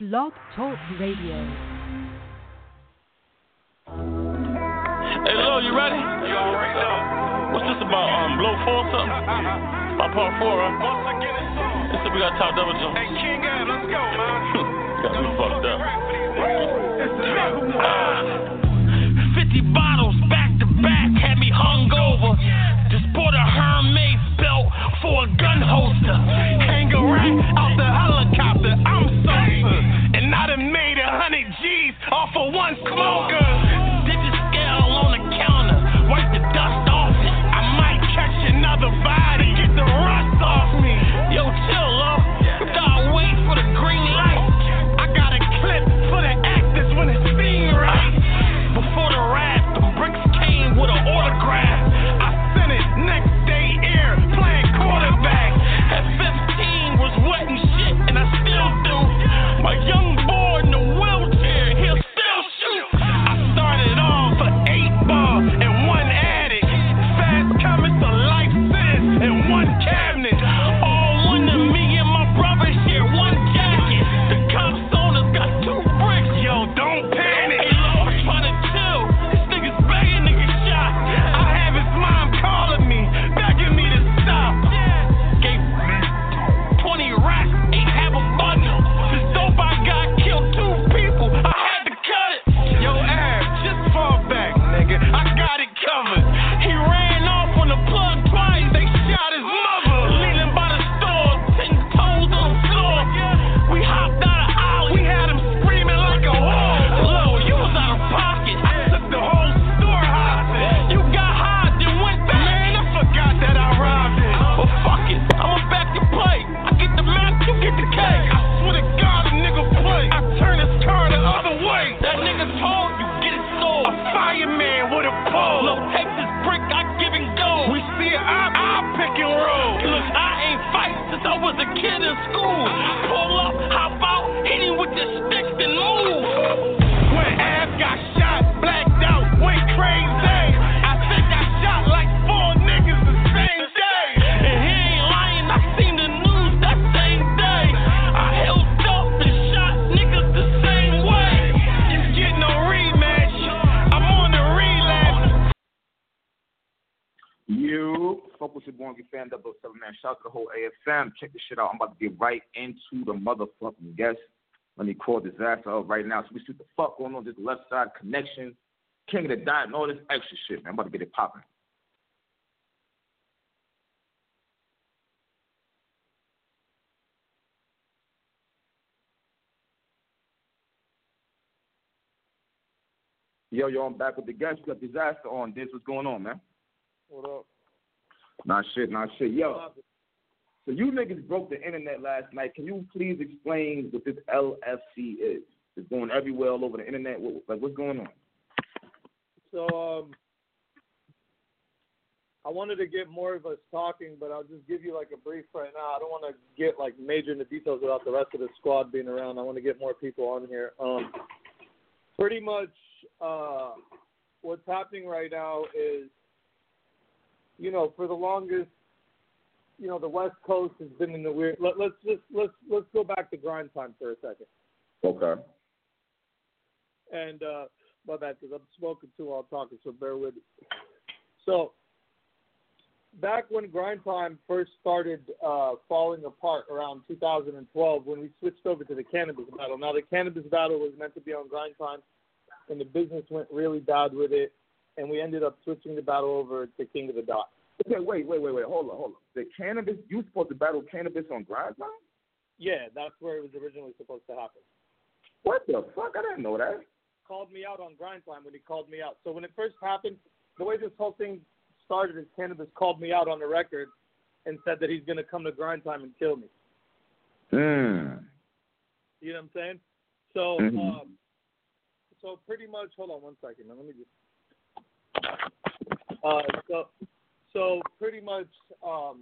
Blog Talk Radio. Hey, Lil, you ready? You already know. What's this about? Um, blow four or something? About part four, right? Once again, it's on. This is we got top double jump. Hey, King Ab, let's go, man. got me fucked up. Uh, 50 bottles back to back had me hungover. Just bought a Hermes belt for a gun holster. Hang a rack out the helicopter. AFM. Check this shit out. I'm about to get right into the motherfucking guest. Let me call Dizaster up right now. So we see what the fuck going on this left side connection, king of the dot, and all this extra shit, man. I'm about to get it popping. Yo, yo, I'm back with the guest. We got Dizaster on this. What's going on, man? What up? Not shit, not shit. Yo, so you niggas broke the internet last night. Can you please explain what this LFC is? It's going everywhere all over the internet. Like, what's going on? So um, I wanted to get more of us talking, but I'll just give you like a brief right now. I don't want to get like major into details without the rest of the squad being around. I want to get more people on here. Um, pretty much, uh, what's happening right now is, you know, for the longest, you know, the West Coast has been in the weird. Let, let's just let's let's go back to grind time for a second. Okay. and uh, my bad because I'm smoking too while talking, so bear with me. So, back when Grind Time first started uh, falling apart around 2012, when we switched over to the Canibus Battle. Now, the Canibus Battle was meant to be on Grind Time, and the business went really bad with it, and we ended up switching the battle over to King of the Dot. Okay, wait, wait, wait, wait. Hold on, hold on. The Canibus, you supposed to battle Canibus on grind time? Yeah, that's where it was originally supposed to happen. What the fuck? I didn't know that. called me out on grind time when he called me out. So when it first happened, the way this whole thing started is Canibus called me out on the record and said that he's gonna come to grind time and kill me. Hmm. You know what I'm saying? So Mhm. um so pretty much hold on one second, man. Let me just uh so so pretty much um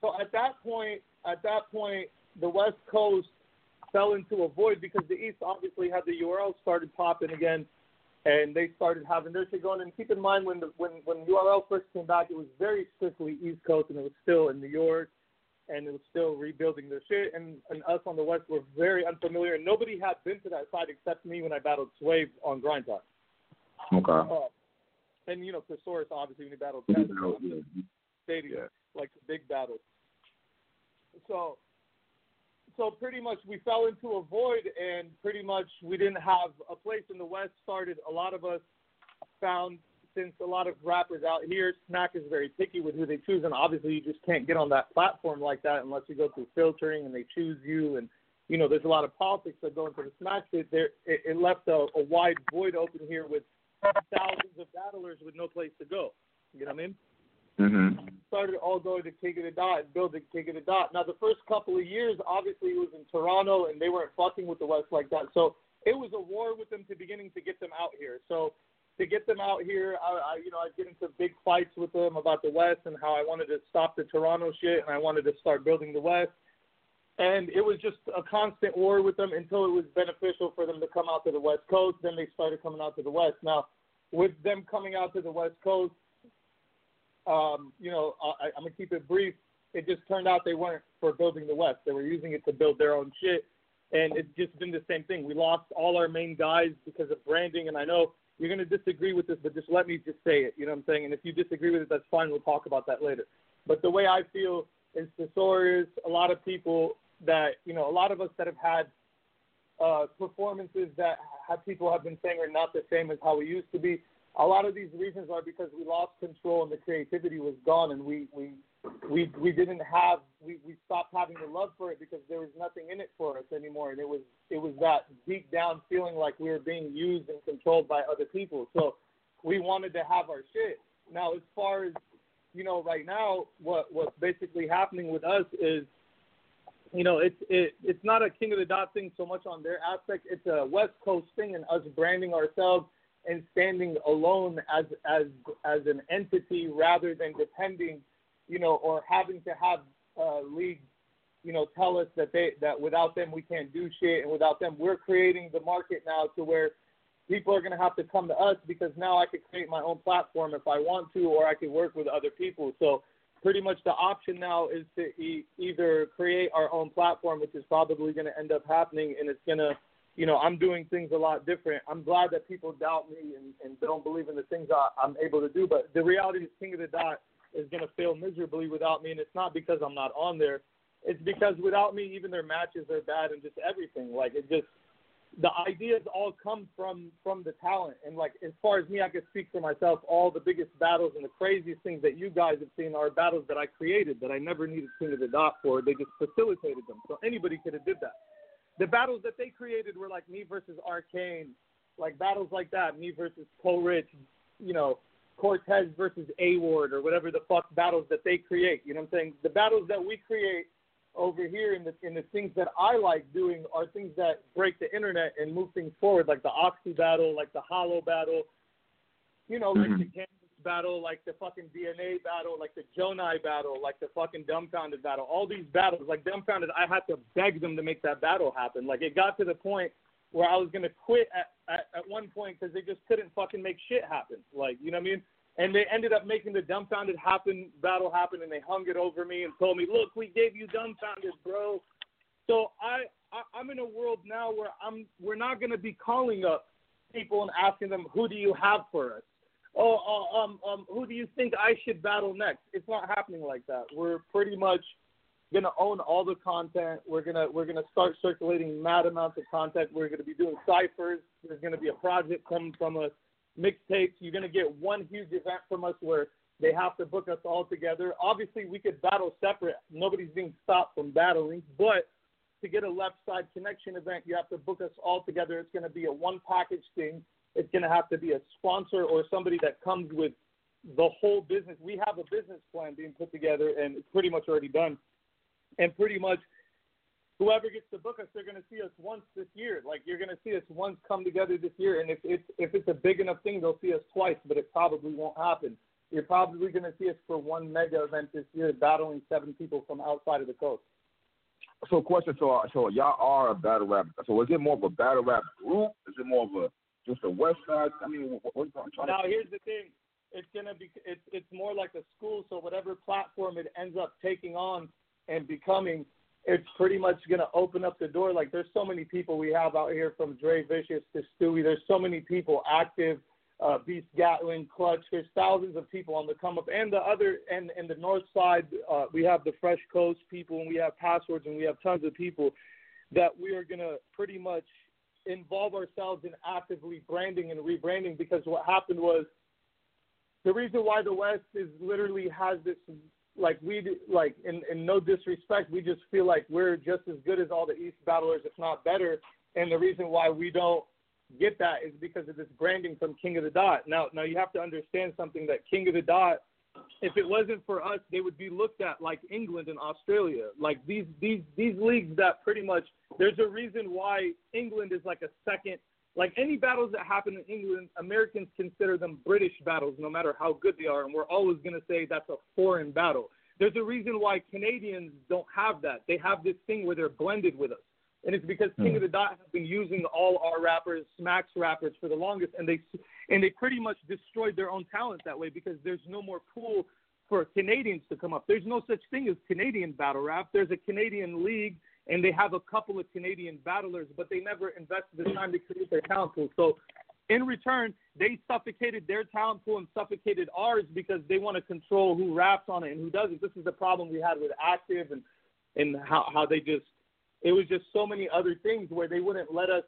so at that point at that point the West Coast fell into a void because the East obviously had the URL started popping again and they started having their shit going. And keep in mind when the when when URL first came back, it was very strictly East Coast, and it was still in New York, and it was still rebuilding their shit. And, and us on the west were very unfamiliar, and nobody had been to that side except me when I battled Swave on Grind Time. Okay. Uh, and you know, Thesaurus obviously when he battled Test, Yeah. stadium, Yeah. like the big battles. So, so pretty much we fell into a void, and pretty much we didn't have a place in the West. Started a lot of us found since a lot of rappers out here, Smack is very picky with who they choose, and obviously you just can't get on that platform like that unless you go through filtering and they choose you, and you know there's a lot of politics that go into the Smack shit. There, it, it left a, a wide void open here with thousands of battlers with no place to go. You know what I mean? Mm-hmm. started all going to King of the Dot and building King of the Dot. Now, the first couple of years, obviously, it was in Toronto, and they weren't fucking with the West like that. So it was a war with them to beginning to get them out here. So to get them out here, I, I you know, I get into big fights with them about the West and how I wanted to stop the Toronto shit and I wanted to start building the West. And it was just a constant war with them until it was beneficial for them to come out to the West Coast. Then they started coming out to the West. Now, with them coming out to the West Coast, um, you know, I, I'm gonna keep it brief. It just turned out they weren't for building the West. They were using it to build their own shit, and it's just been the same thing. We lost all our main guys because of branding, and I know you're gonna disagree with this, but just let me just say it. You know what I'm saying? And if you disagree with it, that's fine. We'll talk about that later. But the way I feel is Thesaurus, a lot of people that you know, a lot of us that have had uh, performances that have people have been saying are not the same as how we used to be. A lot of these reasons are because we lost control and the creativity was gone, and we we we we didn't have we we stopped having the love for it because there was nothing in it for us anymore, and it was it was that deep down feeling like we were being used and controlled by other people. So we wanted to have our shit. Now, as far as you know, right now, what what's basically happening with us is you know, it's it, it's not a king of the dot thing so much on their aspect. It's a West Coast thing, and us branding ourselves and standing alone as as as an entity rather than depending, you know, or having to have uh, leagues, you know, tell us that they that without them we can't do shit, and without them we're creating the market now to where people are going to have to come to us because now I could create my own platform if I want to, or I could work with other people. So pretty much the option now is to e- either create our own platform, which is probably going to end up happening, and it's going to, you know, I'm doing things a lot different. I'm glad that people doubt me and, and don't believe in the things I, I'm able to do, but the reality is King of the Dot is going to fail miserably without me, and it's not because I'm not on there. It's because without me, even their matches are bad and just everything. Like it just, the ideas all come from from the talent. And like as far as me i can speak for myself. All the biggest battles and the craziest things that you guys have seen are battles that i created that i never needed king of the dot for. They just facilitated them. So anybody could have did that. The battles that they created were like me versus arcane like battles like that. Me versus Cole Rich, you know cortez versus a ward or whatever the fuck battles that they create. You know what i'm saying? The battles that we create over here in the in the things that I like doing are things that break the internet and move things forward, like the Oxy battle, like the Hollow battle, you know, like Mhm. the Kansas battle, like the fucking DNA battle, like the Jonai battle, like the fucking Dumbfoundead battle. All these battles, like Dumbfoundead, I had to beg them to make that battle happen. Like it got to the point where I was gonna quit at at, at one point because they just couldn't fucking make shit happen. Like you know what I mean? And they ended up making the Dumbfoundead happen battle happen, and they hung it over me and told me, "Look, we gave you Dumbfoundead, bro." So I, I I'm in a world now where I'm we're not gonna be calling up people and asking them, "Who do you have for us?" Oh, uh, um, um, who do you think I should battle next? It's not happening like that. We're pretty much gonna own all the content. We're gonna we're gonna start circulating mad amounts of content. We're gonna be doing ciphers. There's gonna be a project coming from us mixtapes. You're going to get one huge event from us where they have to book us all together. Obviously, we could battle separate. Nobody's being stopped from battling. But to get a left side connection event, you have to book us all together. It's going to be a one package thing. It's going to have to be a sponsor or somebody that comes with the whole business. We have a business plan being put together, and it's pretty much already done. And pretty much whoever gets to book us, they're going to see us once this year. Like you're going to see us once come together this year, and if it's if it's a big enough thing, they'll see us twice. But it probably won't happen. You're probably going to see us for one mega event this year, battling seven people from outside of the coast. So, question. So, so y'all are a battle rap. So, is it more of a battle rap group? Is it more of a just a West Side? I mean, what, what, I'm trying Now to. here's the thing. It's gonna be it's it's more like a school. So whatever platform it ends up taking on, and becoming, it's pretty much going to open up the door. Like there's so many people we have out here from Dre Vicious to Stewie. There's so many people active. Uh, Beast Gatling, Clutch. There's thousands of people on the come up, and the other, and in the north side, uh, we have the Fresh Coast people, and we have passwords, and we have tons of people that we are gonna pretty much involve ourselves in actively branding and rebranding because what happened was the reason why the West is literally has this like we like in, in no disrespect, we just feel like we're just as good as all the East battlers, if not better. And the reason why we don't get that is because of this branding from King of the Dot. Now, now you have to understand something that King of the Dot, if it wasn't for us, they would be looked at like England and Australia, like these these these leagues that pretty much. There's a reason why England is like a second like any battles that happen in England, Americans consider them British battles, no matter how good they are, and we're always going to say that's a foreign battle. There's a reason why Canadians don't have that. They have this thing where they're blended with us, and it's because King of the hmm. Dot has been using all our rappers, Smack's rappers, for the longest, and they and they pretty much destroyed their own talent that way because there's no more pool for Canadians to come up. There's no such thing as Canadian battle rap. There's a Canadian league and they have a couple of Canadian battlers, but they never invested the time to create their talent pool. So in return, they suffocated their talent pool and suffocated ours because they want to control who raps on it and who doesn't. This is the problem we had with Active and and how how they just it was just so many other things where they wouldn't let us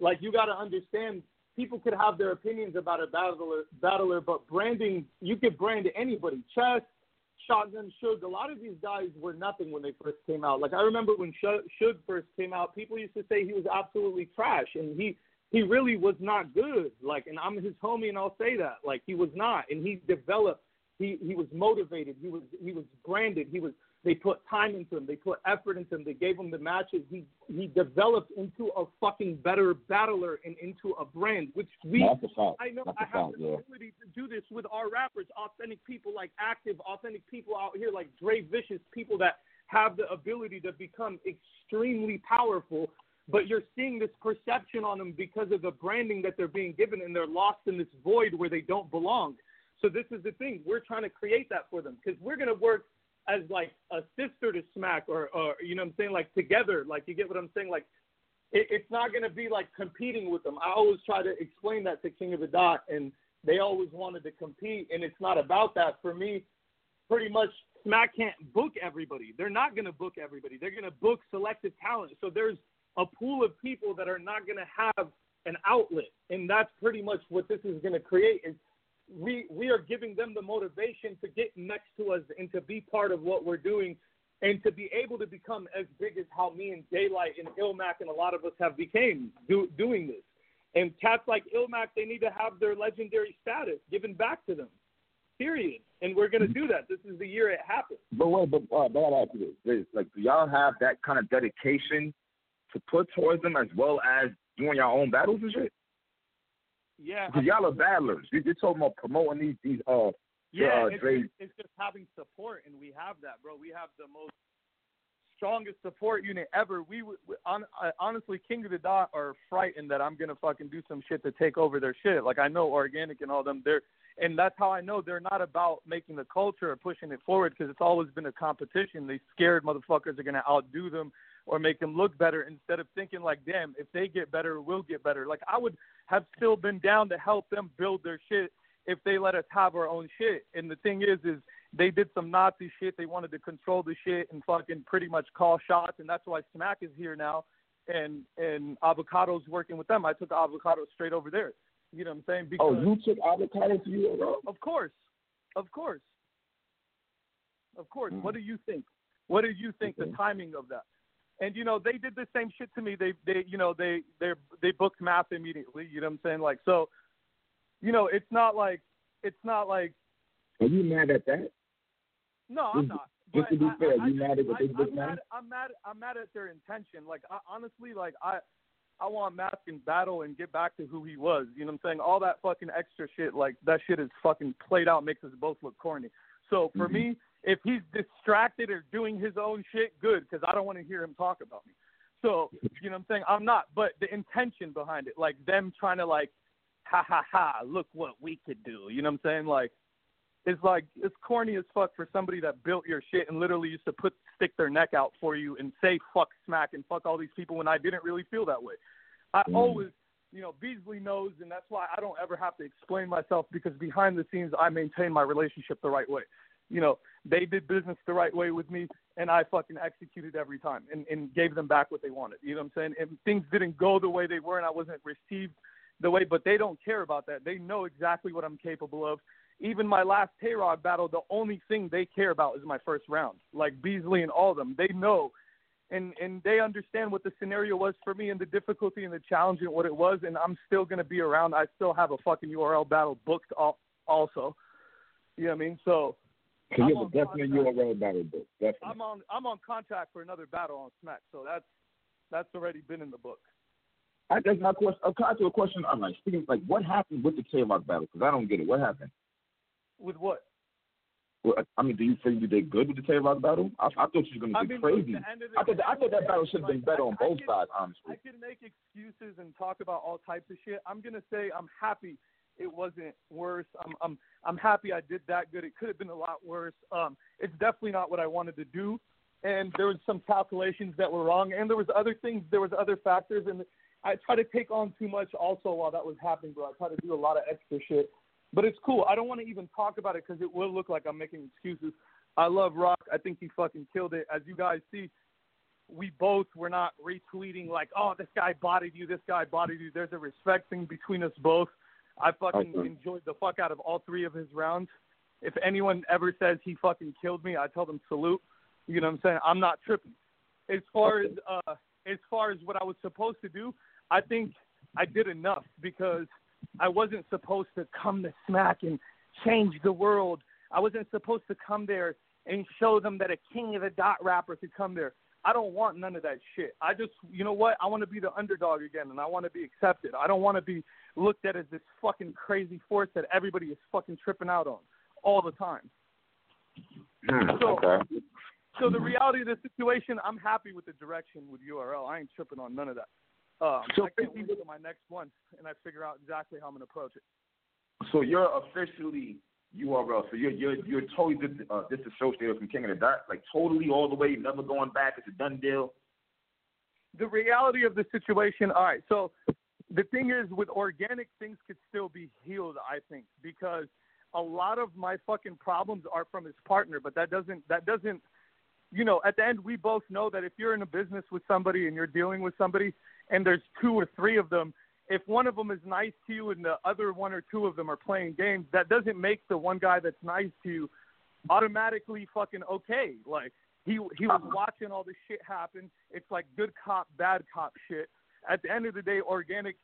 like you got to understand people could have their opinions about a battler battler but branding you could brand anybody chess Shotgun Suge, a lot of these guys were nothing when they first came out. Like I remember when Suge first came out, people used to say he was absolutely trash, and he he really was not good. Like, and I'm his homie, and I'll say that. Like he was not, and he developed. He he was motivated. He was he was branded. He was they put time into him. They put effort into him. They gave him the matches. He he developed into a fucking better battler and into a brand, which we I know I have fact, the yeah. ability to do this with our rappers, authentic people like active, authentic people out here like Dre Vicious, people that have the ability to become extremely powerful. But you're seeing this perception on them because of the branding that they're being given, and they're lost in this void where they don't belong. So this is the thing. We're trying to create that for them because we're going to work as like a sister to Smack or, or you know what I'm saying, like together. Like you get what I'm saying? Like it, it's not going to be like competing with them. I always try to explain that to King of the Dot, and they always wanted to compete, and it's not about that. For me, pretty much Smack can't book everybody. They're not going to book everybody. They're going to book selective talent. So there's a pool of people that are not going to have an outlet, and that's pretty much what this is going to create. We we are giving them the motivation to get next to us and to be part of what we're doing and to be able to become as big as how me and Daylight and Illmac and a lot of us have became do, doing this. And cats like Illmac, they need to have their legendary status given back to them. Period. And we're going to do that. This is the year it happens. But wait, but uh, but I ask you this: like, do y'all have that kind of dedication to put towards them as well as doing your own battles and shit? Yeah. Because y'all are battlers. You- You're talking about promoting these these uh Yeah, uh, it's, just, it's just having support, and we have that, bro. We have the most strongest support unit ever. We, would- we on, I, honestly, King of the Dot are frightened that I'm gonna fucking do some shit to take over their shit. Like I know Organik and all them, they're, and that's how I know they're not about making the culture or pushing it forward because it's always been a competition. These scared motherfuckers are gonna outdo them or make them look better instead of thinking like, damn, if they get better, we'll get better. Like I would have still been down to help them build their shit if they let us have our own shit. And the thing is, is they did some Nazi shit. They wanted to control the shit and fucking pretty much call shots, and that's why Smack is here now. And and Avocado's working with them. I took Avocado straight over there. You know what I'm saying? Because Oh, you took avocado to you, bro? of course, of course, of course. Mm. What do you think? What do you think Okay. the timing of that? And you know they did the same shit to me. They they you know they they they booked math immediately. You know what I'm saying? Like so, you know it's not like it's not like Are you mad at that? no I'm not. just to be I- fair, I, you mad at what I, they booked mad, I'm mad. I'm mad at their intention. Like I, honestly, like I, I want Mask in battle and get back to who he was. You know what I'm saying? All that fucking extra shit, like that shit is fucking played out, makes us both look corny. So for Mhm. me, if he's distracted or doing his own shit, good, because I don't want to hear him talk about me. So you know what I'm saying? I'm not, but the intention behind it, like them trying to like, ha ha ha, look what we could do. You know what I'm saying? Like it's like it's corny as fuck for somebody that built your shit and literally used to put stick their neck out for you and say fuck smack and fuck all these people when I didn't really feel that way. I Mm. always, you know, Beasley knows, and that's why I don't ever have to explain myself because behind the scenes I maintain my relationship the right way. You know, they did business the right way with me, and I fucking executed every time and, and gave them back what they wanted. You know what I'm saying? And things didn't go the way they were, and I wasn't received the way, but they don't care about that. They know exactly what I'm capable of. Even my last Tay Roc battle, the only thing they care about is my first round. Like Beasley and all of them, they know, and and they understand what the scenario was for me and the difficulty and the challenge and what it was. And I'm still gonna be around. I still have a fucking URL battle booked al- also. You know what I mean? So So I'm you're on a definitely contract. URL battle book. Definitely. I'm on I'm on contract for another battle on Smack. So that's that's already been in the book. I, that's my question. Uh, I'll ask you a question. I'm like, speaking like, what happened with the K Rock battle? Because I don't get it. What happened? With what? Well, I mean, do you think you did good with the K Rock battle? I, I thought you were gonna do mean, crazy. the end of the I thought that, I thought that battle should have been better I- on I both can- sides, honestly. I can make excuses and talk about all types of shit. I'm gonna say I'm happy it wasn't worse. I'm I'm I'm happy I did that good. It could have been a lot worse. Um, it's definitely not what I wanted to do, and there was some calculations that were wrong, and there was other things. There was other factors, and I try to take on too much also while that was happening, bro. I try to do a lot of extra shit, but it's cool. I don't want to even talk about it because it will look like I'm making excuses. I love Rock. I think he fucking killed it. As you guys see, we both were not retweeting like, oh, this guy bodied you, this guy bodied you. There's a respect thing between us both. I fucking Okay. enjoyed the fuck out of all three of his rounds. If anyone ever says he fucking killed me, I tell them salute. You know what I'm saying? I'm not tripping. As far as uh as far as what I was supposed to do, I think I did enough because I wasn't supposed to come to smack and change the world. I wasn't supposed to come there and show them that a king of the dot rapper could come there. I don't want none of that shit. I just, you know what? I want to be the underdog again, and I want to be accepted. I don't want to be looked at as this fucking crazy force that everybody is fucking tripping out on all the time. Hmm, So- okay. So the reality of the situation, I'm happy with the direction with URL. I ain't tripping on none of that. Um, So I can't wait till my next one, and I figure out exactly how I'm gonna approach it. So you're officially URL. So you're you're you're totally dis, uh, disassociated from King of the Dot, like totally all the way, never going back. It's a done deal. the reality of the situation. All right, so the thing is, with Organik, things could still be healed. I think because a lot of my fucking problems are from his partner, but that doesn't that doesn't. You know, at the end, we both know that if you're in a business with somebody and you're dealing with somebody, and there's two or three of them, if one of them is nice to you and the other one or two of them are playing games, that doesn't make the one guy that's nice to you automatically fucking okay. Like he he was uh-huh. watching all this shit happen. It's like good cop, bad cop shit. At the end of the day, Organik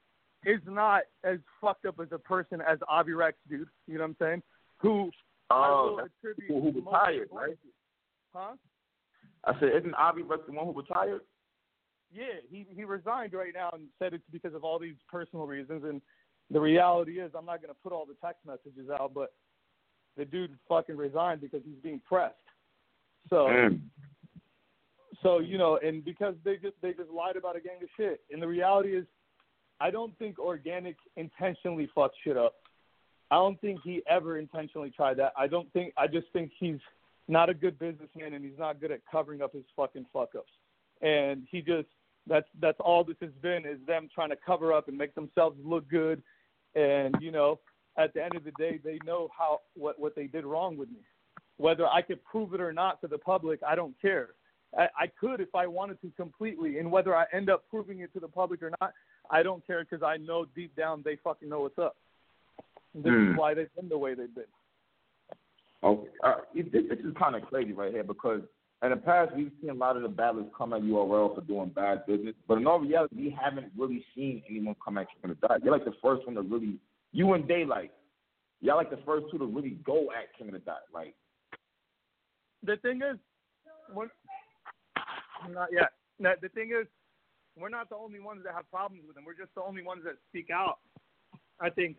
is not as fucked up as a person as Avi Rex, dude. You know what I'm saying? Who Oh, that's who- who most of the retired, right? Huh? I said, isn't Avi Rex the one who retired? Yeah, he he resigned right now and said it's because of all these personal reasons. And the reality is, I'm not gonna put all the text messages out, but the dude fucking resigned because he's being pressed. So. Mm. So you know, and because they just they just lied about a gang of shit. And the reality is, I don't think Organik intentionally fucked shit up. I don't think he ever intentionally tried that. I don't think. I just think he's not a good businessman and he's not good at covering up his fucking fuck ups. And he just that's that's all this has been is them trying to cover up and make themselves look good. And you know, at the end of the day, they know how what what they did wrong with me. Whether I could prove it or not to the public, I don't care. I, I could if I wanted to completely, and whether I end up proving it to the public or not, I don't care because I know deep down they fucking know what's up. This Hmm. is why they've been the way they've been. Okay. Uh, this, this is kind of crazy right here because in the past we've seen a lot of the battlers come at URL for doing bad business, but in all reality, we haven't really seen anyone come at of the Dot. You're like the first one to really, you and Daylight, y'all like the first two to really go at King of the Dot. Like, The thing is, when, not yet. The thing is, we're not the only ones that have problems with them. We're just the only ones that speak out. I think,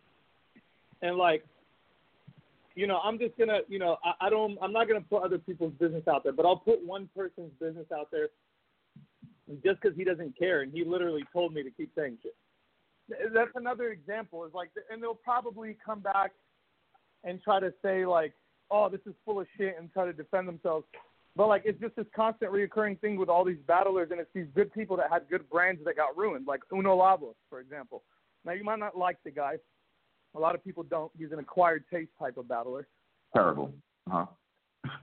and like, you know, I'm just gonna, you know, I, I don't, I'm not gonna put other people's business out there, but I'll put one person's business out there, just because he doesn't care, and he literally told me to keep saying shit. That's another example. Is like, and they'll probably come back and try to say like, oh, this is full of shit and try to defend themselves. But like it's just this constant reoccurring thing with all these battlers, and it's these good people that had good brands that got ruined, like Uno for example. Now you might not like the guy. A lot of people don't. He's an acquired taste type of battler. Terrible. Um, huh?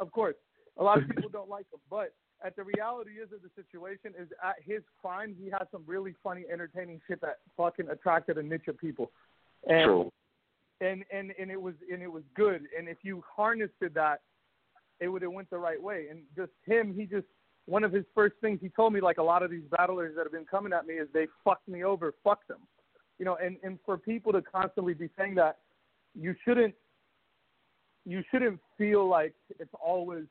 Of course, a lot of people don't like him, but at the reality is of the situation is at his prime, he had some really funny, entertaining shit that fucking attracted a niche of people. And True. and and and it was and it was good. And if you harnessed it that, it would have went the right way. And just him, he just one of his first things he told me, like a lot of these battlers that have been coming at me, is they fucked me over, fuck them. You know, and and for people to constantly be saying that, you shouldn't you shouldn't feel like it's always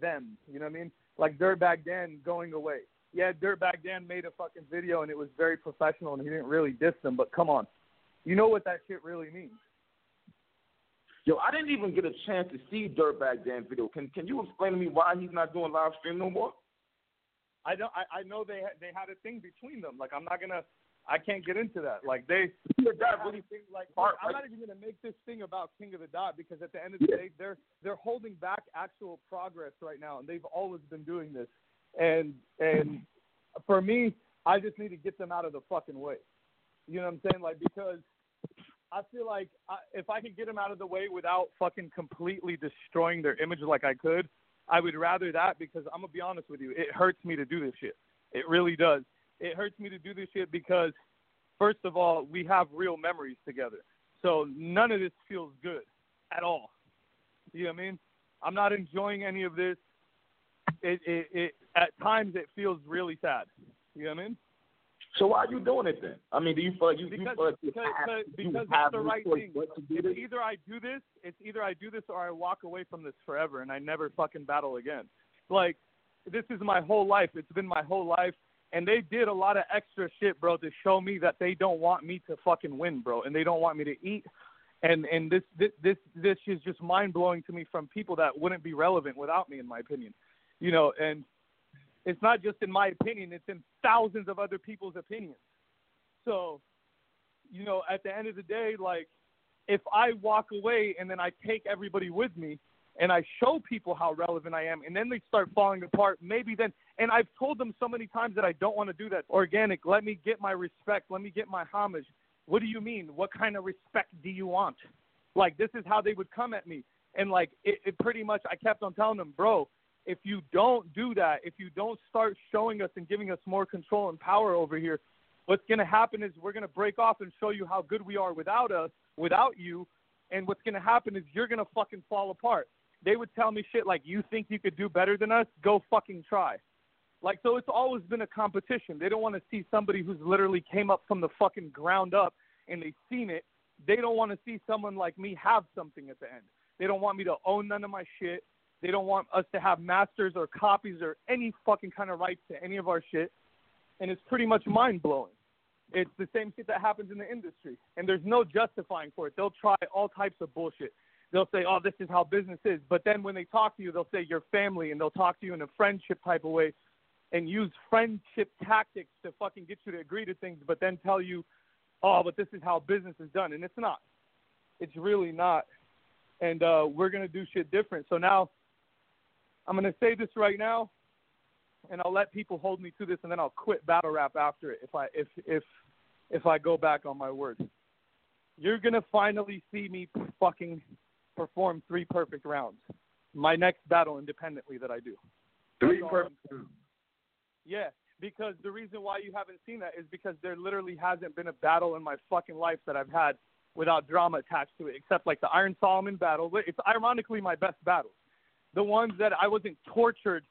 them. You know what I mean? Like Dirtbag Dan going away. Yeah, Dirtbag Dan made a fucking video and it was very professional and he didn't really diss them, but come on. You know what that shit really means. Yo, I didn't even get a chance to see Dirtbag Dan video. Can Can you explain to me why he's not doing live stream no more? I don't. I, I know they had, they had a thing between them. Like I'm not gonna. I can't get into that. Like they. Yeah, they that had really a thing, like I'm not even gonna make this thing about King of the Dot because at the end of the Yeah. day, they're they're holding back actual progress right now, and they've always been doing this. And and for me, I just need to get them out of the fucking way. You know what I'm saying? Like because I feel like I, if I could get them out of the way without fucking completely destroying their image like I could, I would rather that because I'm gonna be honest with you, it hurts me to do this shit. It really does. It hurts me to do this shit because first of all, we have real memories together. So none of this feels good at all. You know what I mean? I'm not enjoying any of this. It it, it at times it feels really sad. You know what I mean? So why are you doing it then? I mean, do you feel like you, you Because feel like you because, have, because, you have it's the right thing. to do It's this? either I do this, it's either I do this or I walk away from this forever and I never fucking battle again. Like this is my whole life. It's been my whole life. And they did a lot of extra shit, bro, to show me that they don't want me to fucking win, bro, and they don't want me to eat. And and this this this, this is just mind blowing to me from people that wouldn't be relevant without me, in my opinion. You know, and it's not just in my opinion; it's in thousands of other people's opinions. So, you know, at the end of the day, like, if I walk away and then I take everybody with me and I show people how relevant I am and then they start falling apart, maybe then, and I've told them so many times that I don't want to do that. Organik, let me get my respect. Let me get my homage. What do you mean? What kind of respect do you want? Like, this is how they would come at me. And, like, it, it pretty much, I kept on telling them, bro, if you don't do that, if you don't start showing us and giving us more control and power over here, what's going to happen is we're going to break off and show you how good we are without us, without you. And what's going to happen is you're going to fucking fall apart. They would tell me shit like, you think you could do better than us? Go fucking try. Like, so it's always been a competition. They don't want to see somebody who's literally came up from the fucking ground up and they've seen it. They don't want to see someone like me have something at the end. They don't want me to own none of my shit. They don't want us to have masters or copies or any fucking kind of rights to any of our shit. And it's pretty much mind blowing. It's the same shit that happens in the industry. And there's no justifying for it. They'll try all types of bullshit. They'll say, oh, this is how business is. But then when they talk to you, they'll say you're family and they'll talk to you in a friendship type of way and use friendship tactics to fucking get you to agree to things, but then tell you, oh, but this is how business is done. And it's not. It's really not. And uh, we're going to do shit different. So now I'm going to say this right now, and I'll let people hold me to this, and then I'll quit battle rap after it if I if if if I go back on my word. You're gonna finally see me fucking perform three perfect rounds. My next battle independently that I do. Three perfect perfect. Yeah, because the reason why you haven't seen that is because there literally hasn't been a battle in my fucking life that I've had without drama attached to it, except like the Iron Solomon battle. It's ironically my best battles. The ones that I wasn't tortured,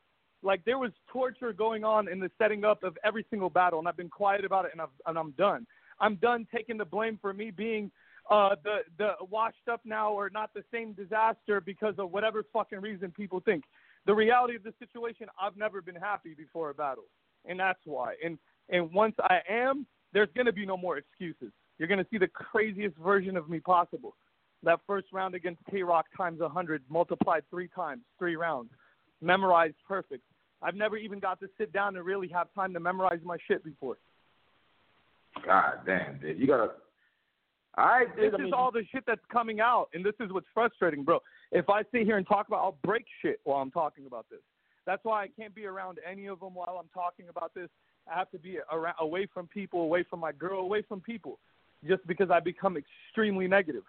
like there was torture going on in the setting up of every single battle, and I've been quiet about it, and, I've, and I'm done. I'm done taking the blame for me being uh, the the washed up now or not the same Dizaster because of whatever fucking reason people think. The reality of the situation, I've never been happy before a battle, and that's why. And and once I am, there's gonna be no more excuses. You're gonna see the craziest version of me possible. That first round against K Rock times 100, multiplied three times, three rounds, memorized perfect. I've never even got to sit down and really have time to memorize my shit before. God damn, dude. You gotta I this I mean, is all the shit that's coming out, and this is what's frustrating, bro. If I sit here and talk about, I'll break shit while I'm talking about this. That's why I can't be around any of them while I'm talking about this. I have to be around, away from people, away from my girl, away from people, just because I become extremely negative.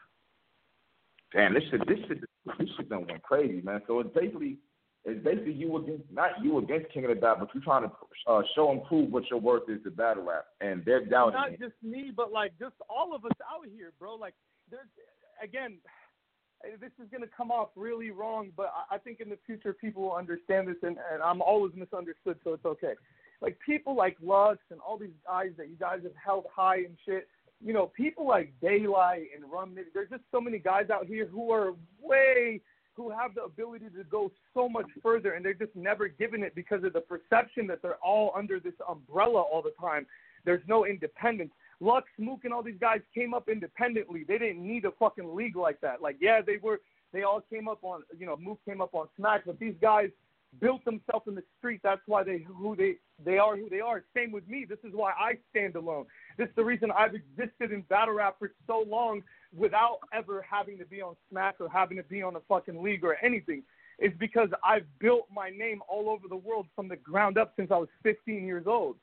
Damn, this shit, this shit, this shit done went crazy, man. So it's basically, it's basically you against, not you against King of the Dot, but you're trying to uh, show and prove what your worth is to battle rap, and they're doubting Not it. just me, but like just all of us out here, bro. Like there's again, this is gonna come off really wrong, but I I think in the future people will understand this, and, and I'm always misunderstood, so it's okay. Like people like Lux and all these guys that you guys have held high and shit. You know, people like Daylight and Rum. There's just so many guys out here who are way who have the ability to go so much further, and they're just never given it because of the perception that they're all under this umbrella all the time. There's no independence. Lux, Mook, and all these guys came up independently. They didn't need a fucking league like that. Like, yeah, they were. They all came up on, you know, Mook came up on Smack, but these guys built themselves in the street. That's why they who they they are who they are. Same with me. This is why I stand alone. This is the reason I've existed in battle rap for so long without ever having to be on Smack or having to be on a fucking league or anything. It's because I've built my name all over the world from the ground up since I was 15 years old.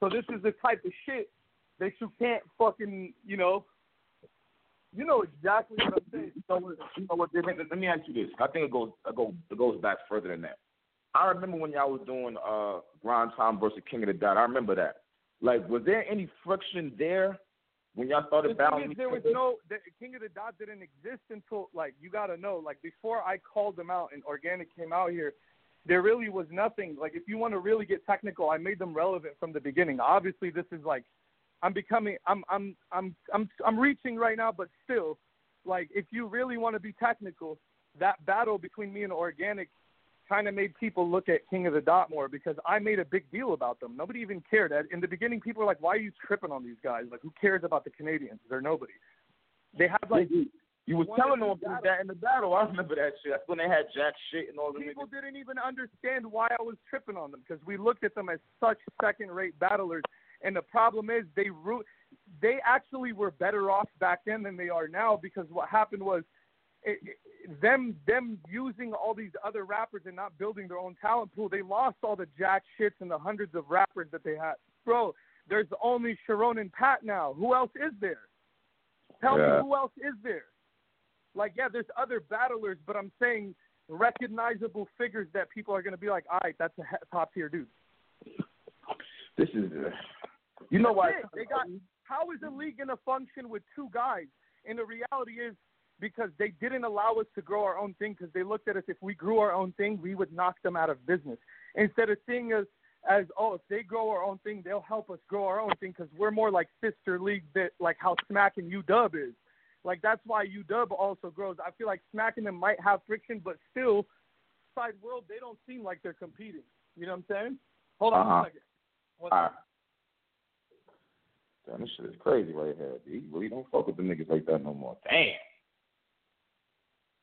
So this is the type of shit that you can't fucking, you know, you know exactly what I'm saying. What? You know what? Let me, ask you this. I think it goes, it goes, it goes back further than that. I remember when y'all was doing uh Grind Time versus King of the Dot. I remember that. Like, was there any friction there when y'all started The battling? thing is, there was no the King of the Dot didn't exist until like you got to know like before I called them out and Organik came out here, there really was nothing. Like if you want to really get technical, I made them relevant from the beginning. Obviously, this is like I'm becoming I'm I'm I'm I'm I'm reaching right now, but still, like if you really want to be technical, that battle between me and Organik kind of made people look at King of the Dot more because I made a big deal about them. Nobody even cared. In the beginning, people were like, "Why are you tripping on these guys? Like, who cares about the Canadians? They're nobody." They have like you, you was telling them these that in the battle. I remember that shit. That's when they had Jack shit and all the people niggas. didn't even understand why I was tripping on them because we looked at them as such second-rate battlers. And the problem is they ru- they actually were better off back then than they are now because what happened was it, it, them them using all these other rappers and not building their own talent pool. They lost all the jack shits and the hundreds of rappers that they had. Bro, there's only Charron and Pat now. Who else is there? Tell Yeah. me who else is there? Like, yeah, there's other battlers, but I'm saying recognizable figures that people are going to be like, all right, that's a top tier dude. This is, uh, you know why? They got. How is the league going to function with two guys? And the reality is because they didn't allow us to grow our own thing because they looked at us if we grew our own thing, we would knock them out of business. Instead of seeing us as oh, if they grow our own thing, they'll help us grow our own thing because we're more like sister league that like how Smack and UW is. Like that's why UW also grows. I feel like Smack and them might have friction, but still, side world they don't seem like they're competing. You know what I'm saying? Hold on Uh-huh. a second. All right. Damn, this shit is crazy right here. dude. You really don't fuck with the niggas like that no more. Damn.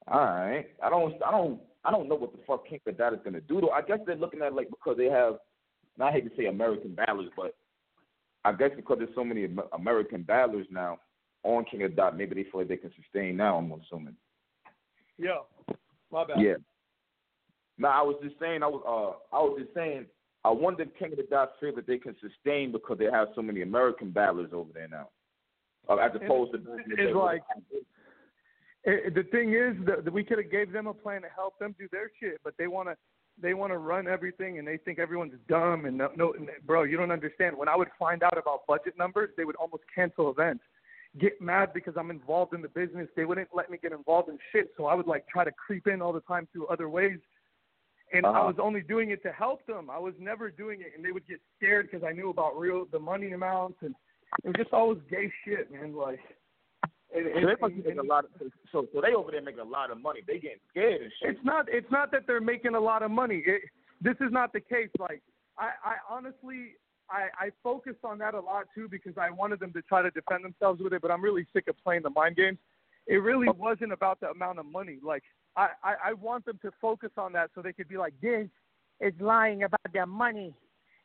All right. I don't. I don't. I don't know what the fuck King of that is gonna do. Though I guess they're looking at it like because they have. And I hate to say American battlers, but I guess because there's so many American battlers now on King of Dot, maybe they feel like they can sustain now. I'm assuming. Yeah. my bad. Yeah. No, I was just saying. I was. Uh, I was just saying. I wonder if King of the Dot feel that they can sustain because they have so many American battlers over there now, uh, as opposed to. it's like- Eh, the thing is that that we could have gave them a plan to help them do their shit, but they want to they want to run everything and they think everyone's dumb and no, no and, bro, you don't understand. When I would find out about budget numbers, they would almost cancel events. Get mad because I'm involved in the business. They wouldn't let me get involved in shit, so I would like try to creep in all the time through other ways. And I Uh-huh. was only doing it to help them. I was never doing it, and they would get scared because I knew about real the money amounts, and it was just always gay shit, man. Like, and, So they must and- making a lot. Of, so so they over there making a lot of money. They getting scared and shit. it's not it's not that they're making a lot of money. It, this is not the case. Like I, I honestly I, I focused on that a lot too because I wanted them to try to defend themselves with it, but I'm really sick of playing the mind games. It really wasn't about the amount of money. Like I, I, I want them to focus on that so they could be like, This is lying about their money.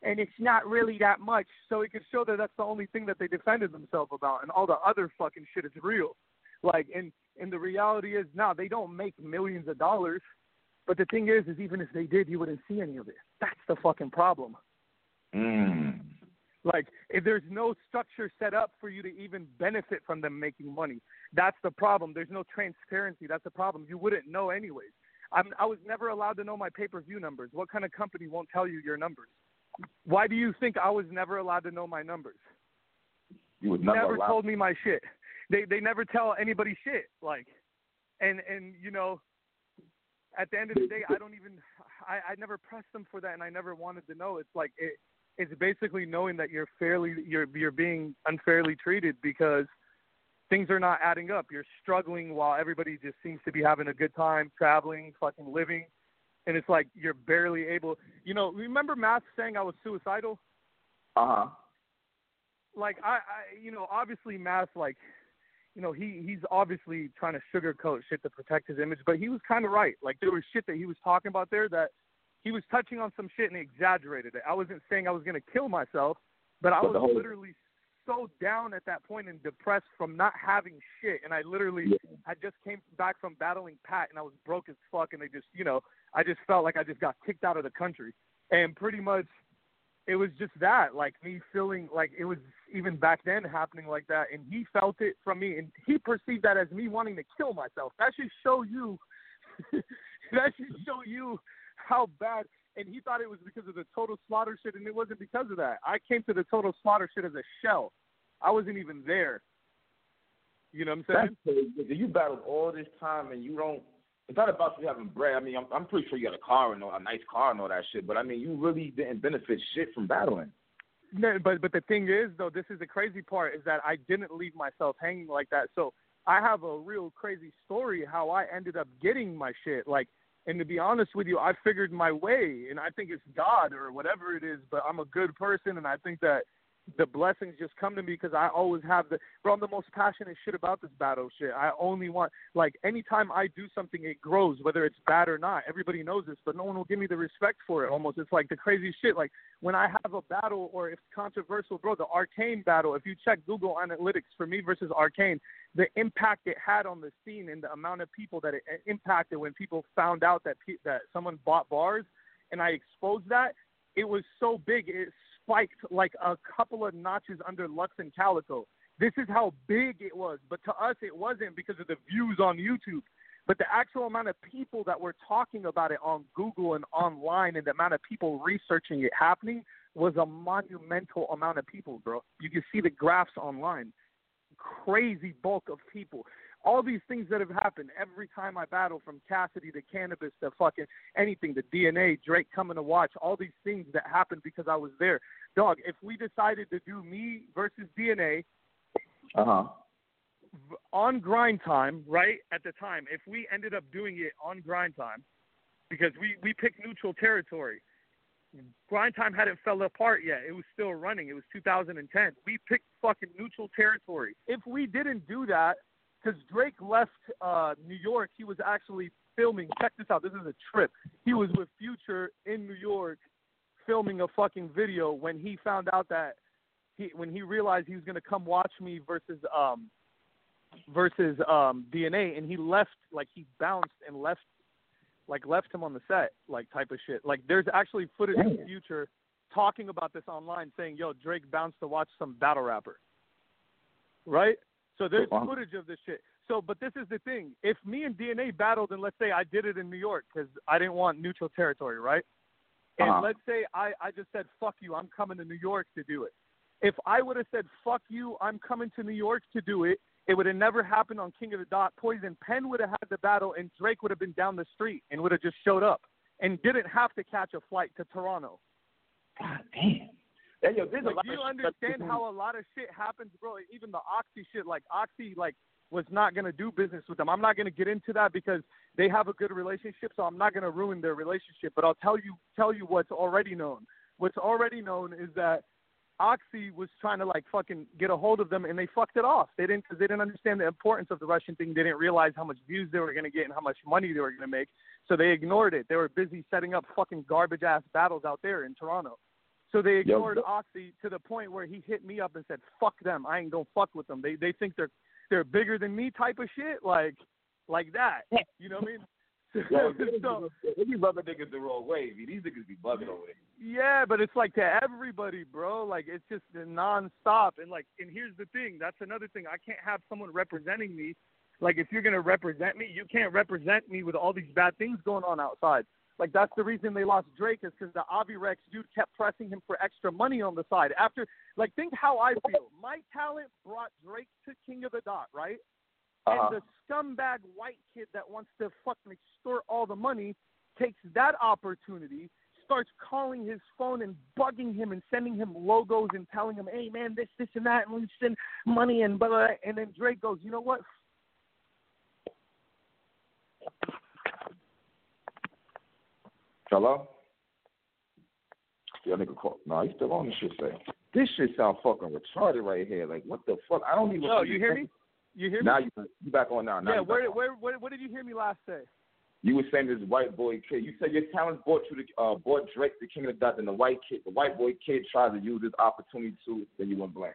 and it's not really that much. So it could show that that's the only thing that they defended themselves about, and all the other fucking shit is real. Like, and and the reality is, now they don't make millions of dollars. But the thing is, is even if they did, you wouldn't see any of it. That's the fucking problem. Mm. Like, if there's no structure set up for you to even benefit from them making money, that's the problem. There's no transparency. That's the problem. You wouldn't know anyways. I'm, I was never allowed to know my pay per view numbers. What kind of company won't tell you your numbers? Why do you think I was never allowed to know my numbers? You would never, never told me my shit. They they never tell anybody shit. Like, and and you know, at the end of the day, I don't even I I never pressed them for that, and I never wanted to know. It's like it it's basically knowing that you're fairly you're you're being unfairly treated because things are not adding up. You're struggling while everybody just seems to be having a good time, traveling, fucking living. And it's like you're barely able. You know, remember Math saying I was suicidal? Uh huh. Like I, I, you know, obviously Math, like, you know, he he's obviously trying to sugarcoat shit to protect his image, but he was kind of right. Like there was shit that he was talking about there that he was touching on some shit and he exaggerated it. I wasn't saying I was gonna kill myself, but I But was whole- literally so down at that point and depressed from not having shit. And I literally, Yeah. I just came back from battling Pat and I was broke as fuck. And they just, you know, I just felt like I just got kicked out of the country. And pretty much it was just that, like me feeling like it was even back then happening like that. And he felt it from me and he perceived that as me wanting to kill myself. That should show you, that should show you how bad. And he thought it was because of the total slaughter shit, and it wasn't because of that. I came to the total slaughter shit as a shell. I wasn't even there. You know what I'm saying? You battled all this time and you don't. It's not about you having bread. I mean, I'm, I'm pretty sure you got a car and all, a nice car and all that shit. But I mean, you really didn't benefit shit from battling. No, but but the thing is though, this is the crazy part is that I didn't leave myself hanging like that. So I have a real crazy story how I ended up getting my shit. Like, and to be honest with you, I figured my way, and I think it's God or whatever it is. But I'm a good person, and I think that the blessings just come to me because I always have the. Bro, I'm the most passionate shit about this battle shit. I only want like anytime I do something, it grows, whether it's bad or not. Everybody knows this, but no one will give me the respect for it. Almost, it's like the crazy shit. Like when I have a battle or if it's controversial, bro, the Arcane battle. If you check Google Analytics for me versus Arcane, the impact it had on the scene and the amount of people that it impacted when people found out that pe- that someone bought bars, and I exposed that. It was so big, it spiked like a couple of notches under Lux and Calicoe. This is how big it was, but to us it wasn't because of the views on YouTube. But the actual amount of people that were talking about it on Google and online, and the amount of people researching it happening was a monumental amount of people, bro. You can see the graphs online. Crazy bulk of people. All these things that have happened every time I battle, from Cassidy to Canibus to fucking anything, the DNA, Drake coming to watch, all these things that happened because I was there. Dog, if we decided to do me versus DNA Uh huh. on grind time, right at the time, if we ended up doing it on grind time, because we we picked neutral territory. Grind time hadn't fell apart yet. It was still running. It was 2010. We picked fucking neutral territory. If we didn't do that, because Drake left uh, New York, he was actually filming. Check this out. This is a trip. He was with Future in New York, filming a fucking video when he found out that he when he realized he was gonna come watch me versus um versus um DNA and he left like he bounced and left like left him on the set like type of shit. Like there's actually footage of. Future talking about this online saying, "Yo, Drake bounced to watch some battle rapper." Right? So there's Wow. footage of this shit. So, but this is the thing. If me and DNA battled, and let's say I did it in New York because I didn't want neutral territory, right? And Uh-huh. let's say I, I just said, fuck you, I'm coming to New York to do it. If I would have said, fuck you, I'm coming to New York to do it, it would have never happened on King of the Dot. Poison Pen would have had the battle, and Drake would have been down the street and would have just showed up and didn't have to catch a flight to Toronto. God damn. Yeah, yo, there's a lot do you understand how a lot of shit happens, bro? Even the Oxy shit, like Oxy, like was not gonna do business with them. I'm not gonna get into that because they have a good relationship, so I'm not gonna ruin their relationship. But I'll tell you, tell you what's already known. What's already known is that Oxy was trying to like fucking get a hold of them, and they fucked it off. They didn't, cause they didn't understand the importance of the Russian thing. They didn't realize how much views they were gonna get and how much money they were gonna make. So they ignored it. They were busy setting up fucking garbage ass battles out there in Toronto. So they ignored but- Oxy to the point where he hit me up and said, "Fuck them. I ain't gonna fuck with them. They they think they're they're bigger than me, type of shit, like like that. You know what I mean? Yo, so, they be rubbing niggas the wrong way. B. These niggas be bugging over there. yeah, but it's like to everybody, bro. Like it's just nonstop. And like, and here's the thing. That's another thing. I can't have someone representing me. Like, if you're gonna represent me, you can't represent me with all these bad things going on outside. Like that's the reason they lost Drake is because the Avi Rex dude kept pressing him for extra money on the side. After, like, think how I feel. My talent brought Drake to King of the Dot, right? Uh-huh. And the scumbag white kid that wants to fucking extort all the money takes that opportunity, starts calling his phone and bugging him and sending him logos and telling him, "Hey man, this, this, and that," and we send money and blah, blah, blah. And then Drake goes, "You know what? Hello? Yeah, nigga call. No, he's still on this shit. Say this shit sound fucking retarded right here. Like what the fuck? I don't even. No, you hear me? You hear me? Now you you back on now. now yeah. you Where, where, where, what did you hear me last say? You were saying this white boy kid. You said your talent brought you the uh, brought Drake the king of the dot, and the white kid, the white boy kid, tried to use this opportunity to. Then you went blank.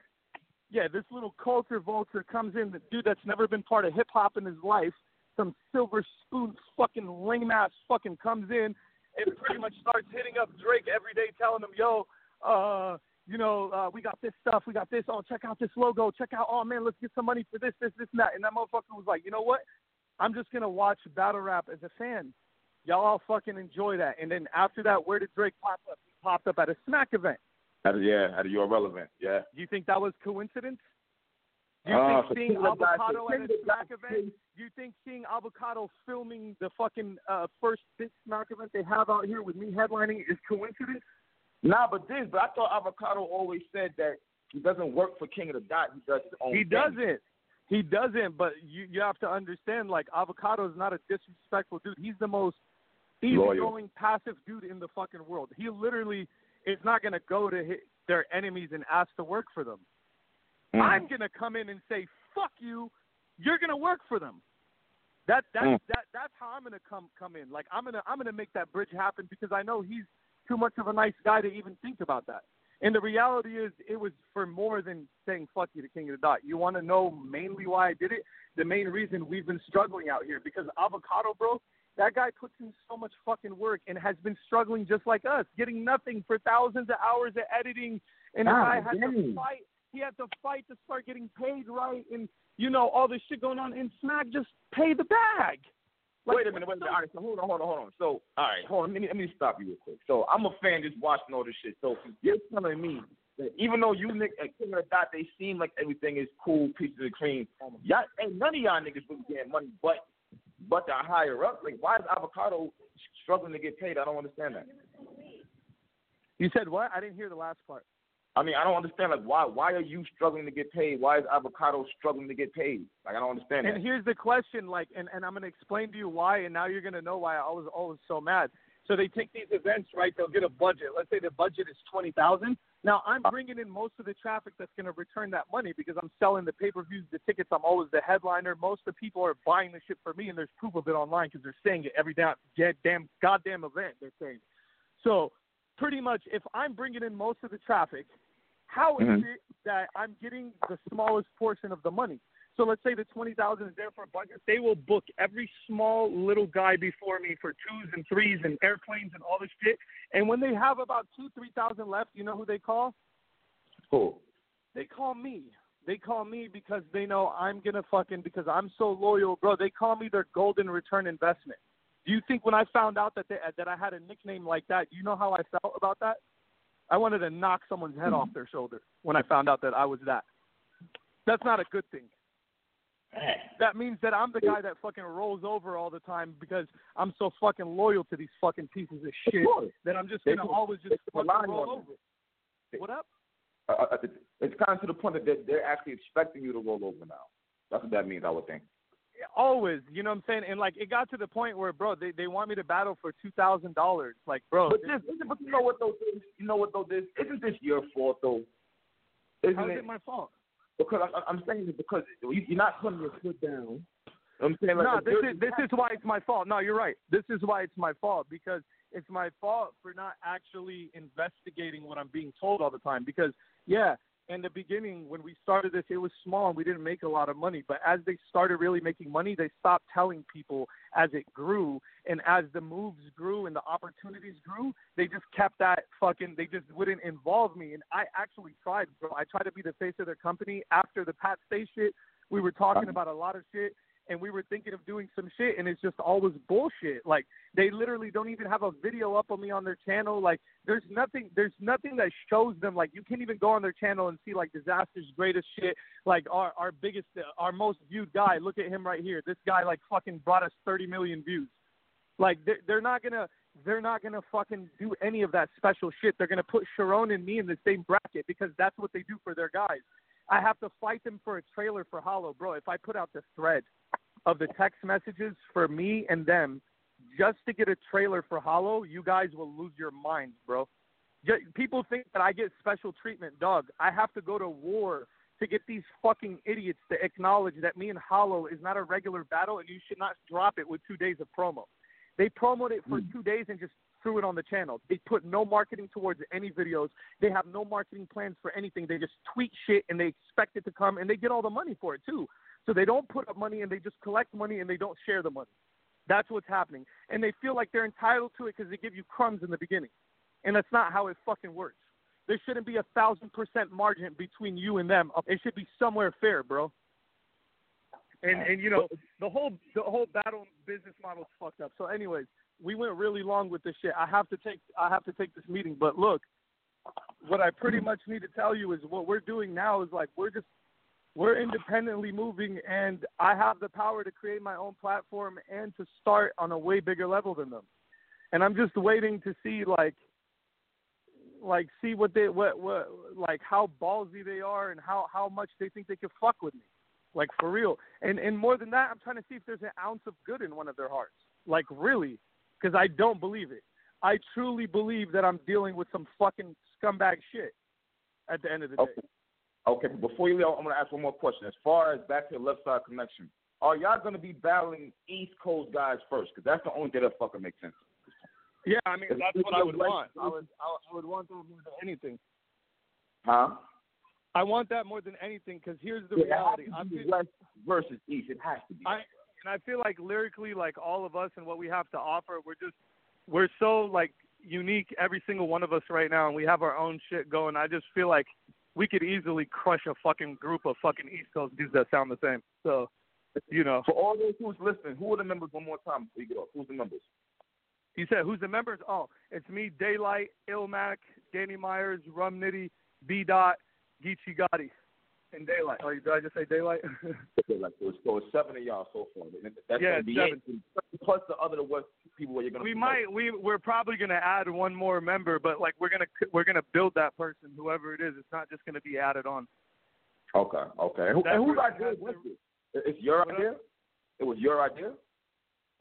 yeah, this little culture vulture comes in, the dude that's never been part of hip hop in his life, some silver spoon fucking lame ass fucking comes in and pretty much starts hitting up Drake every day, telling him, yo, uh, you know, uh, we got this stuff, we got this. Oh, check out this logo. Check out, oh man, let's get some money for this, this, this, and that. And that motherfucker was like, you know what? I'm just gonna watch battle rap as a fan. Y'all all fucking enjoy that. And then after that, where did Drake pop up? He popped up at a Smack event. At a, yeah, at a you're relevant. Yeah. Do you think that was coincidence? Do you Uh, think seeing King of the Dot- Avocado at a Smack event? Do you think seeing Avocado filming the fucking uh, first big Smack event they have out here with me headlining is coincidence? Nah, but this, but I thought Avocado always said that he doesn't work for King of the Dot. He does his own. He thing. doesn't. He doesn't. But you you have to understand, like Avocado is not a disrespectful dude. He's the most easygoing, passive dude in the fucking world. He literally is not gonna go to hit their enemies and ask to work for them. Mm. I'm gonna come in and say, "Fuck you," you're gonna work for them. That that Mm. that that's how I'm gonna come come in. Like I'm gonna I'm gonna make that bridge happen because I know he's too much of a nice guy to even think about that. And the reality is, it was for more than saying "fuck you" to King of the Dot. You want to know mainly why I did it? The main reason we've been struggling out here because Avocado, bro, that guy puts in so much fucking work and has been struggling just like us, getting nothing for thousands of hours of editing. And the God guy had to fight. He had to fight to start getting paid right, and you know all this shit going on. And Smack just pay the bag. Like, wait a minute, wait a what's minute. All right, so hold on, hold on, hold on. So, all right, hold on. Let me, let me stop you real quick. So, I'm a fan just watching all this shit. So, you're telling me that even though you niggas at King of the Dot, they seem like everything is cool, pieces of cream. Y'all, ain't none of y'all niggas really getting money, but but the higher up. Like, why is Avocado struggling to get paid? I don't understand that. You said what? I didn't hear the last part. I mean, I don't understand. Like, why why are you struggling to get paid? Why is Avocado struggling to get paid? Like, I don't understand And that. here's the question, like, and, and I'm going to explain to you why, and now you're going to know why I was always so mad. So they take these events, right? They'll get a budget. Let's say the budget is twenty thousand. Now I'm bringing in most of the traffic that's going to return that money because I'm selling the pay-per-views, the tickets. I'm always the headliner. Most of the people are buying the shit for me, and there's proof of it online because they're saying it every damn, damn goddamn event. They're saying. So pretty much, if I'm bringing in most of the traffic, how is Mhm. it that I'm getting the smallest portion of the money? So let's say the twenty thousand is there for a budget. They will book every small little guy before me for twos and threes and airplanes and all this shit. And when they have about two, three thousand left, you know who they call? Cool. They call me. They call me because they know I'm gonna fucking because I'm so loyal, bro. They call me their golden return investment. Do you think when I found out that they, that I had a nickname like that, you know how I felt about that? I wanted to knock someone's head off their shoulder when I found out that I was that. That's not a good thing. That means that I'm the guy that fucking rolls over all the time because I'm so fucking loyal to these fucking pieces of shit that I'm just gonna always just fucking roll over. What up? Uh, uh, it's kind of to the point that they're, they're actually expecting you to roll over now. That's what that means, I would think. Always, you know what I'm saying? And like it got to the point where, bro, they they want me to battle for two thousand dollars. Like, bro, But this, isn't, but you know what though? This, you know what though? This isn't this your fault though? Isn't how's it? it my fault? because I, I'm saying it because you- you're not putting your foot down. You know what I'm saying like no, this is this is why it's my fault. No, you're right. This is why it's my fault because it's my fault for not actually investigating what I'm being told all the time. Because yeah, in the beginning when we started this, it was small and we didn't make a lot of money. But as they started really making money, they stopped telling people as it grew, and as the moves grew and the opportunities grew, they just kept that fucking. They just wouldn't involve me, and I actually tried, bro. I tried to be the face of their company after the Pat Stay shit. We were talking uh-huh. about a lot of shit, and we were thinking of doing some shit and it's just all always bullshit. Like they literally don't even have a video up on me on their channel. Like there's nothing there's nothing that shows them like you can't even go on their channel and see like Dizaster's greatest shit. Like our our biggest uh, our most viewed guy. Look at him right here. This guy like fucking brought us 30 million views. Like they're, they're not gonna they're not gonna fucking do any of that special shit. They're gonna put Charron and me in the same bracket because that's what they do for their guys. I have to fight them for a trailer for Hollow, bro. If I put out the thread of the text messages for me and them just to get a trailer for Hollow, you guys will lose your minds, bro. People think that I get special treatment, dog. I have to go to war to get these fucking idiots to acknowledge that me and Hollow is not a regular battle and you should not drop it with two days of promo. They promoted it for hmm. two days and just threw it on the channel. They put no marketing towards any videos. They have no marketing plans for anything. They just tweet shit and they expect it to come and they get all the money for it too. So they don't put up money and they just collect money and they don't share the money. That's what's happening. And they feel like they're entitled to it because they give you crumbs in the beginning. And that's not how it fucking works. There shouldn't be a thousand percent margin between you and them. It should be somewhere fair, bro. And and you know the whole the whole battle business model is fucked up. So, anyways, we went really long with this shit. I have to take I have to take this meeting. But look, what I pretty much need to tell you is what we're doing now is like we're just we're independently moving and I have the power to create my own platform and to start on a way bigger level than them. And I'm just waiting to see like like see what they what what like how ballsy they are and how how much they think they can fuck with me. Like for real. And and more than that, I'm trying to see if there's an ounce of good in one of their hearts. Like really, because I don't believe it. I truly believe that I'm dealing with some fucking scumbag shit at the end of the day. Okay. Okay, but before you leave, I'm going to ask one more question. As far as back to the left side connection, are y'all going to be battling East Coast guys first? Because that's the only thing that fucking makes sense. Yeah, I mean that's what I would want. I would I would want that more than anything. Huh? I want that more than anything because here's the yeah, reality. I'm West versus East. It has to be. I and I feel like lyrically, like all of us and what we have to offer, we're just we're so like unique, every single one of us right now, and we have our own shit going. I just feel like we could easily crush a fucking group of fucking East Coast dudes that sound the same. So, you know. For all those who's listening, who are the members one more time before you get off? Who's the members? He said, "Who's the members?" Oh, it's me, Daylyt, Illmac, Danny Myers, Rum Nitty, B Dot, Geechee Gotti, and Daylyt. Oh, did I just say Daylyt? Daylyt. So it's, so it's seven of y'all so far. That's yeah, seven. Plus the other the West people where you're gonna. We might. We we're probably gonna add one more member, but like we're gonna we're gonna build that person, whoever it is. It's not just gonna be added on. Okay. Okay. And, and whose idea was it? It's your idea. It was your idea.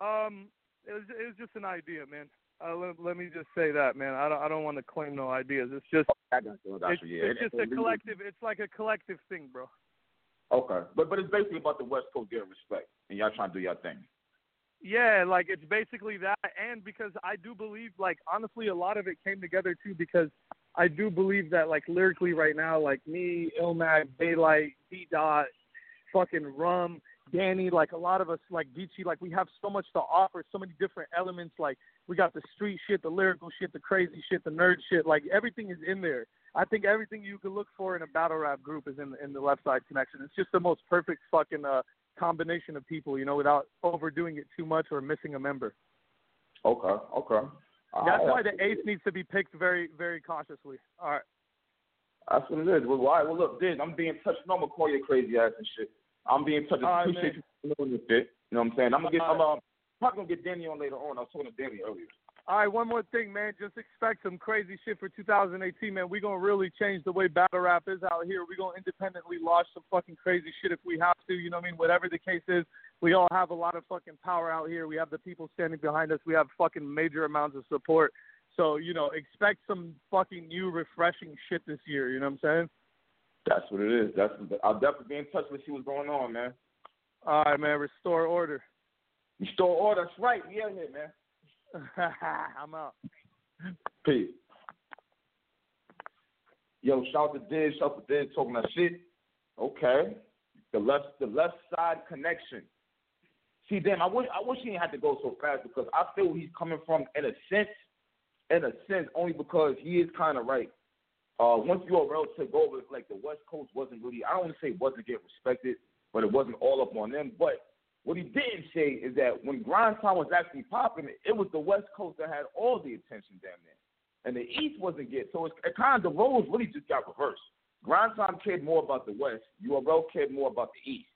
Um, it was it was just an idea, man. Uh, let, let me just say that, man. I don't I don't want to claim no ideas. It's just I got you. It's, yeah. it's just a collective. It's like a collective thing, bro. Okay, but but it's basically about the West Coast getting respect, and y'all trying to do your thing. Yeah, like it's basically that, and because I do believe, like honestly, a lot of it came together too because I do believe that, like lyrically right now, like me, Illmac, Daylyt, D Dot, fucking Rum, Danny, like a lot of us, like Geechee, like we have so much to offer, so many different elements. Like we got the street shit, the lyrical shit, the crazy shit, the nerd shit. Like everything is in there. I think everything you could look for in a battle rap group is in in the Left Side Connection. It's just the most perfect fucking uh combination of people, you know, without overdoing it too much or missing a member. Okay, okay. That's why the ace needs to be picked very, very cautiously. All right. That's what it is. Well, why? Well, look, Diz, I'm being touched. I'm gonna call you crazy ass and shit. I'm being touched. I appreciate right, you knowing this shit. You know what I'm saying? I'm gonna get. I'm, uh, probably gonna get Danny on later on. I was talking to Danny earlier. All right, one more thing, man. Just expect some crazy shit for 2018, man. We're going to really change the way battle rap is out here. We're going to independently launch some fucking crazy shit if we have to. You know what I mean? Whatever the case is, we all have a lot of fucking power out here. We have the people standing behind us. We have fucking major amounts of support. So, you know, expect some fucking new, refreshing shit this year. You know what I'm saying? That's what it is. That's I'll definitely be in touch with see what's going on, man. All right, man. Restore order. Restore order. That's right. We out here, man. I'm out. Peace. Yo, shout out to Diz, shout out to Diz talking that shit. Okay. The left the left side connection. See, damn, I wish I wish he didn't have to go so fast because I feel he's coming from in a sense, in a sense, only because he is kind of right. Uh, once URL took over, like the West Coast wasn't really, I don't want to say wasn't getting respected, but it wasn't all up on them. But what he didn't say is that when Grind Time was actually popping, it was the West Coast that had all the attention damn near. And the East wasn't getting, so it's, it kind of, the roles really just got reversed. Grind Time cared more about the West, URL cared more about the East.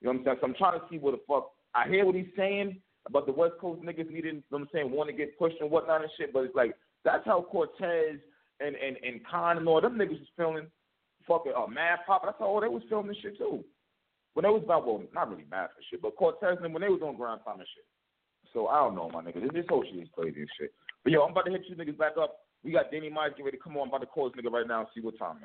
You know what I'm saying? So I'm trying to see what the fuck, I hear what he's saying about the West Coast niggas needing, you know what I'm saying, want to get pushed and whatnot and shit, but it's like, that's how Cortez and and and Khan and all them niggas was filming fucking uh, Mad Pop. That's how all they was filming this shit too. When they was about well, not really math and shit, but Cortez and when they was on grind time and shit. So I don't know, my nigga. This, this whole shit is crazy and shit. But yo, I'm about to hit you niggas back up. We got Danny Myers getting ready to come on. I'm about to call this nigga right now and see what time, man.